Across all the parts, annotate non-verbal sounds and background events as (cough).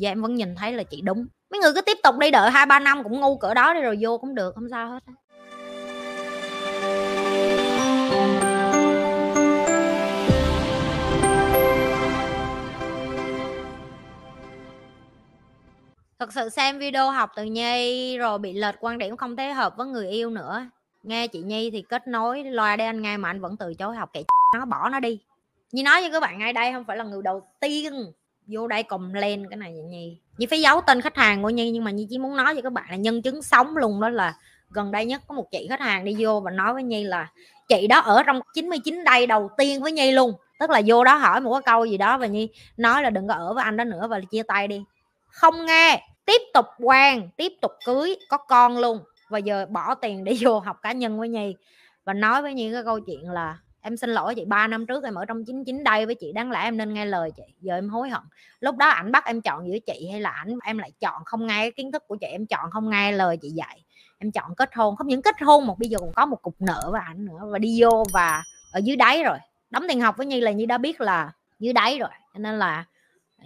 và em vẫn nhìn thấy là chị đúng mấy người cứ tiếp tục đi đợi hai ba năm cũng ngu cỡ đó đi rồi vô cũng được, không sao hết. Thật sự xem video học từ Nhi rồi bị lệch quan điểm không thấy hợp với người yêu nữa. Nghe chị Nhi thì kết nối, loa để anh nghe mà anh vẫn từ chối học, kệ nó, bỏ nó đi. như nói với các bạn ngay đây, không phải là người đầu tiên vô đây cầm lên cái này vậy Nhi. Nhi phải giấu tên khách hàng của Nhi, nhưng mà Nhi chỉ muốn nói với các bạn là nhân chứng sống luôn, đó là gần đây nhất có một chị khách hàng đi vô và nói với Nhi là chị đó ở trong 99 đây đầu tiên với Nhi luôn. Tức là vô đó hỏi một cái câu gì đó và Nhi nói là đừng có ở với anh đó nữa và chia tay đi. Không nghe. Tiếp tục quen tiếp tục cưới, có con luôn. Và giờ bỏ tiền để (laughs) vô học cá nhân với Nhi và nói với Nhi cái câu chuyện là em xin lỗi chị, ba năm trước em ở trong 99 đây với chị, đáng lẽ em nên nghe lời chị, giờ em hối hận. Lúc đó ảnh bắt em chọn giữa chị hay là ảnh, em lại chọn không nghe cái kiến thức của chị, em chọn không nghe lời chị dạy. Em chọn kết hôn, không những kết hôn một bây giờ còn có một cục nợ với ảnh nữa, và đi vô và ở dưới đáy rồi, đóng tiền học với Nhi là Nhi đã biết là dưới đáy rồi, cho nên là,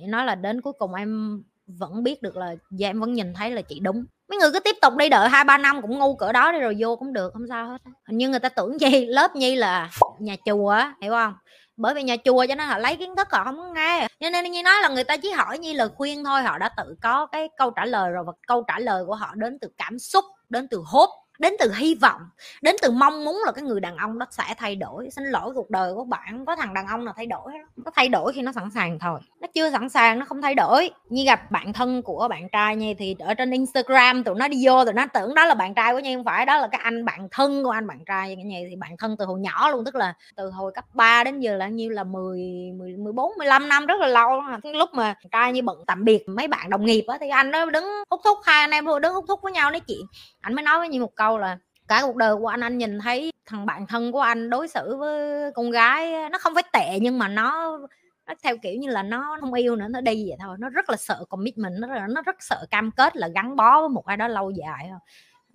nói là đến cuối cùng em vẫn biết được là, giờ em vẫn nhìn thấy là chị đúng mấy người cứ tiếp tục đi đợi hai ba năm cũng ngu cỡ đó đi rồi vô cũng được, không sao hết hình như người ta tưởng gì (laughs) lớp nhi là nhà chùa hiểu không? Bởi vì nhà chùa cho nên họ lấy kiến thức họ không có nghe. Cho nên như nói là người ta chỉ hỏi như lời khuyên thôi, họ đã tự có cái câu trả lời rồi và câu trả lời của họ đến từ cảm xúc, đến từ hốt đến từ hy vọng đến từ mong muốn là cái người đàn ông đó sẽ thay đổi. Xin lỗi cuộc đời của bạn có thằng đàn ông nào thay đổi nó thay đổi khi nó sẵn sàng thôi. Nó chưa sẵn sàng nó không thay đổi. Như gặp bạn thân của bạn trai nha thì ở trên instagram tụi nó đi vô tụi nó tưởng đó là bạn trai của nhi không phải đó là cái anh bạn thân của anh bạn trai như thì bạn thân từ hồi nhỏ luôn tức là từ hồi cấp 3 đến giờ là nhiêu là 10, 10 14 15 năm rất là lâu lúc mà trai như bận tạm biệt mấy bạn đồng nghiệp á thì anh nó đứng hút thuốc hai anh em thôi, đứng hút thuốc với nhau nói chuyện anh mới nói với như một câu là cả cuộc đời của anh anh nhìn thấy thằng bạn thân của anh đối xử với con gái, nó không phải tệ nhưng mà nó nó theo kiểu như là nó không yêu nữa, nó đi vậy thôi. Nó rất là sợ commitment, nó nó rất sợ cam kết là gắn bó với một ai đó lâu dài không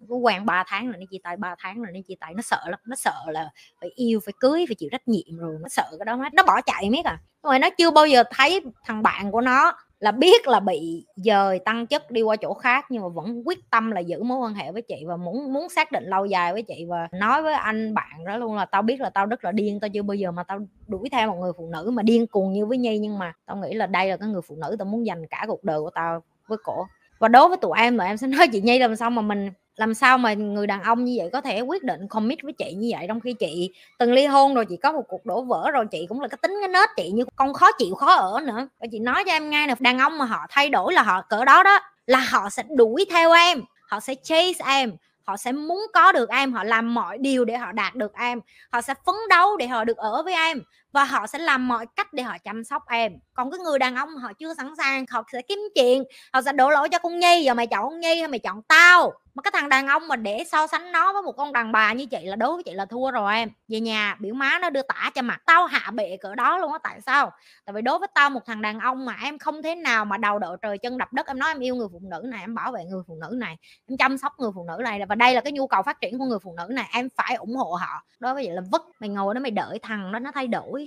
có quen 3 tháng rồi nó chia tay 3 tháng rồi nó chia tay. Nó sợ lắm, nó sợ là phải yêu, phải cưới, phải chịu trách nhiệm rồi, nó sợ cái đó hết nó bỏ chạy miết à. Rồi nó chưa bao giờ thấy thằng bạn của nó là biết là bị dời tăng chức đi qua chỗ khác, nhưng mà vẫn quyết tâm là giữ mối quan hệ với chị và muốn muốn xác định lâu dài với chị và nói với anh bạn đó luôn là tao biết là tao rất là điên, tao chưa bao giờ mà tao đuổi theo một người phụ nữ mà điên cuồng như với nhi, nhưng mà tao nghĩ là đây là cái người phụ nữ tao muốn dành cả cuộc đời của tao với cổ. Và đối với tụi em là em sẽ nói chị nhi làm sao mà mình làm sao mà người đàn ông như vậy có thể quyết định commit với chị như vậy? Trong khi chị từng ly hôn rồi, chị có một cuộc đổ vỡ rồi, chị cũng là cái tính cái nết chị như con khó chịu khó ở nữa. Và chị nói cho em nghe nè, đàn ông mà họ thay đổi là họ cỡ đó đó, là họ sẽ đuổi theo em, họ sẽ chase em, họ sẽ muốn có được em, họ làm mọi điều để họ đạt được em, họ sẽ phấn đấu để họ được ở với em và họ sẽ làm mọi cách để họ chăm sóc em. Còn cái người đàn ông họ chưa sẵn sàng, họ sẽ kiếm chuyện, họ sẽ đổ lỗi cho con nhi. Giờ mày chọn con nhi hay mày chọn tao? Mà cái thằng đàn ông mà để so sánh nó với một con đàn bà như chị là đối với chị là thua rồi em. Về nhà, biểu má nó đưa tả cho mặt. Tao hạ bệ cỡ đó luôn á, tại sao? Tại vì đối với tao một thằng đàn ông mà em không thế nào mà đầu đội trời chân đập đất. Em nói em yêu người phụ nữ này, em bảo vệ người phụ nữ này, em chăm sóc người phụ nữ này. Và đây là cái nhu cầu phát triển của người phụ nữ này. Em phải ủng hộ họ. Đối với vậy là vứt, mày ngồi đó mày đợi thằng đó nó thay đổi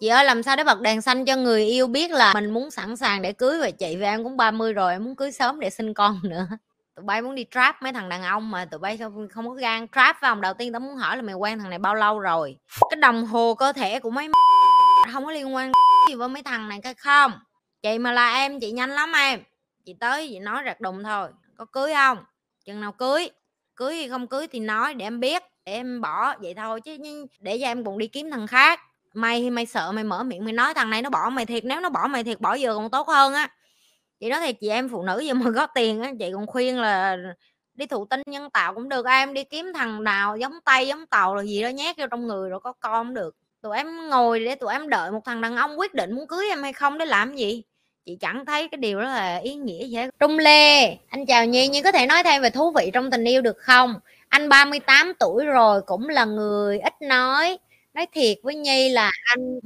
chị ơi, làm sao để bật đèn xanh cho người yêu biết là mình muốn sẵn sàng để cưới vậy chị và em cũng 30 rồi, em muốn cưới sớm để sinh con (laughs) nữa. Tụi bay muốn đi trap, mấy thằng đàn ông mà tụi bay không không có gan trap vào đầu tiên tao muốn hỏi là mày quen thằng này bao lâu rồi? Cái đồng hồ cơ thể của mấy (laughs) không có liên quan (laughs) gì với mấy thằng này cái không? Chị mà là em, chị nhanh lắm em. Chị tới, chị nói rạc đùng thôi. Có cưới không? Chừng nào cưới? Cưới hay không cưới thì nói để em biết, để em bỏ vậy thôi chứ để cho em còn đi kiếm thằng khác mày mày sợ, mày mở miệng, mày nói thằng này nó bỏ mày thiệt, nếu nó bỏ mày thiệt, bỏ giờ còn tốt hơn á. Chị nói thì chị em phụ nữ giờ mà (laughs) có tiền á, chị còn khuyên là đi thụ tinh nhân tạo cũng được em đi kiếm thằng nào giống tay giống tàu rồi gì đó nhét vô trong người rồi có con cũng được. Tụi em ngồi để tụi em đợi một thằng đàn ông quyết định muốn cưới em hay không để làm gì? Chị chẳng thấy cái điều đó là ý nghĩa gì hết. Trung lê, anh chào nhi nhi có thể nói thêm về thú vị trong tình yêu được không? Anh 38 tuổi rồi, cũng là người ít nói nói thiệt với nhi là anh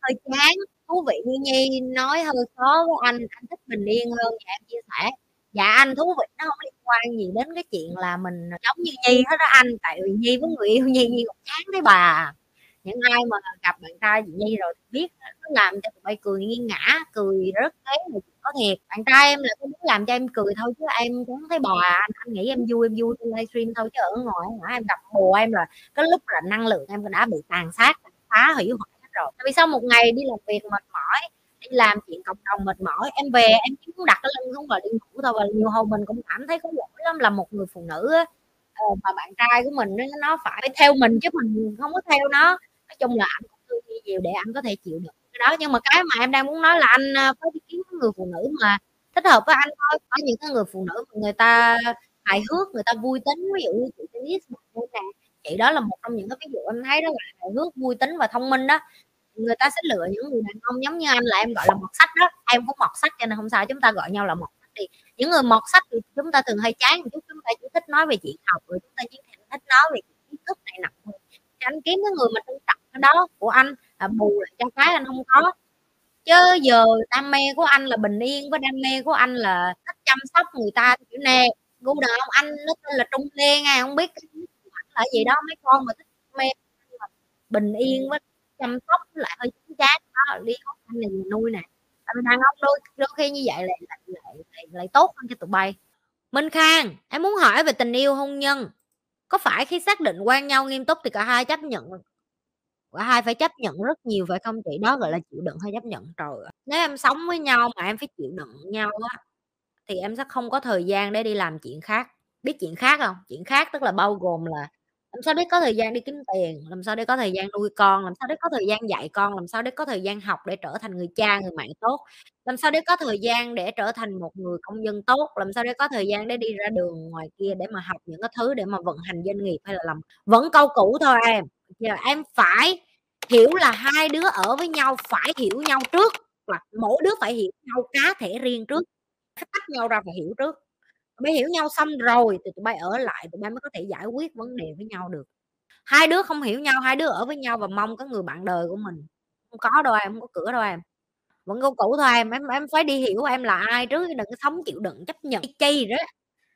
hơi chán. Thú vị như nhi nói hơi khó với anh anh thích bình yên hơn dạ em chia sẻ. Dạ anh thú vị, nó không liên quan gì đến cái chuyện là mình giống như nhi hết đó anh, tại vì nhi với người yêu nhi nhi cũng chán đấy bà những ai mà gặp bạn trai chị Nhi rồi biết nó làm cho tụi bay cười nghiêng ngã cười rất thế là có thiệt. Bạn trai em là cái muốn làm cho em cười thôi chứ em cũng thấy bò à. anh anh nghĩ em vui em vui trên livestream thôi chứ ở ngoài hả? Em gặp bồ em là cái lúc là năng lượng em đã bị tàn sát phá, hủy hoại hết rồi. Vì sau một ngày đi làm việc mệt mỏi, đi làm chuyện cộng đồng mệt mỏi, em về em chỉ muốn đặt cái lưng xuống và đi ngủ thôi và nhiều hôm mình cũng cảm thấy có lỗi lắm. Là một người phụ nữ á ờ, mà bạn trai của mình nó phải theo mình chứ mình không có theo nó nói chung là anh cũng tư duy nhiều để anh có thể chịu được cái đó. Nhưng mà cái mà em đang muốn nói là anh à, có ý kiến người phụ nữ mà thích hợp với anh thôi. Có những cái người phụ nữ mà người ta hài hước, người ta vui tính, ví dụ như chị Denise nè chị đó là một trong những cái ví dụ em thấy đó là hài hước, vui tính và thông minh đó. Người ta sẽ lựa những người đàn ông giống như anh là em gọi là mọt sách đó. Em cũng mọt sách cho nên không sao, chúng ta gọi nhau là mọt sách đi. Những người mọt sách thì chúng ta thường hay chán một chút, chúng ta chỉ thích nói về chuyện học, rồi chúng ta chỉ thích nói về kiến thức này nọ anh kiếm cái người mà trân trọng cái đó của anh là bù lại cho cái anh không có. Chứ giờ đam mê của anh là bình yên với đam mê của anh là thích chăm sóc người ta kiểu nè. Gu đàn ông anh nó tên là trung lê nghe không biết là gì đó mấy con mà thích mê bình yên với chăm sóc lại hơi chính chán đó đi hút anh này nuôi nè. Tại đàn ông đôi đôi khi như vậy lại lại lại, lại, lại tốt hơn cho tụi bay. Minh Khang em muốn hỏi về tình yêu hôn nhân có phải khi xác định quan nhau nghiêm túc thì cả hai chấp nhận? Cả hai phải chấp nhận rất nhiều phải không chị? Đó gọi là chịu đựng hay chấp nhận. Trời nếu em sống với nhau mà em phải chịu đựng nhau á, thì em sẽ không có thời gian để đi làm chuyện khác. Biết chuyện khác không? Chuyện khác tức là bao gồm là làm sao để có thời gian đi kiếm tiền? Làm sao để có thời gian nuôi con? Làm sao để có thời gian dạy con? Làm sao để có thời gian học để trở thành người cha, người mẹ tốt? Làm sao để có thời gian để trở thành một người công dân tốt? Làm sao để có thời gian để đi ra đường ngoài kia để mà học những cái thứ để mà vận hành doanh nghiệp hay là làm vẫn câu cũ thôi em? Giờ em phải hiểu là hai đứa ở với nhau, phải hiểu nhau trước là mỗi đứa phải hiểu nhau cá thể riêng trước. Tách nhau ra phải hiểu trước mới hiểu nhau xong rồi thì tụi bay ở lại, tụi bay mới có thể giải quyết vấn đề với nhau được. Hai đứa không hiểu nhau, hai đứa ở với nhau và mong có người bạn đời của mình. Không có đâu em, không có cửa đâu em. Vẫn câu cũ thôi em em em phải đi hiểu em là ai trước, đừng có sống chịu đựng, chấp nhận, chi đó.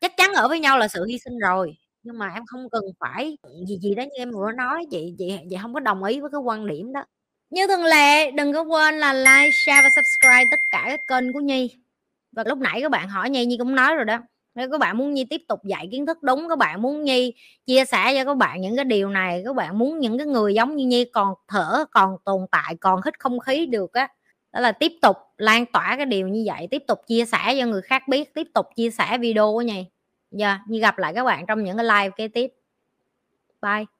Chắc chắn ở với nhau là sự hy sinh rồi, nhưng mà em không cần phải gì gì đó như em vừa nói, chị chị chị không có đồng ý với cái quan điểm đó. Như thường lệ, đừng có quên là like, share và subscribe tất cả các kênh của nhi. Và lúc nãy các bạn hỏi nhi nhi cũng nói rồi đó nếu các bạn muốn nhi tiếp tục dạy kiến thức đúng các bạn muốn nhi chia sẻ cho các bạn những cái điều này các bạn muốn những cái người giống như nhi còn thở còn tồn tại còn hít không khí được á đó là tiếp tục lan tỏa cái điều như vậy tiếp tục chia sẻ cho người khác biết tiếp tục chia sẻ video của nhi. Giờ yeah, như gặp lại các bạn trong những cái live kế tiếp. Bye.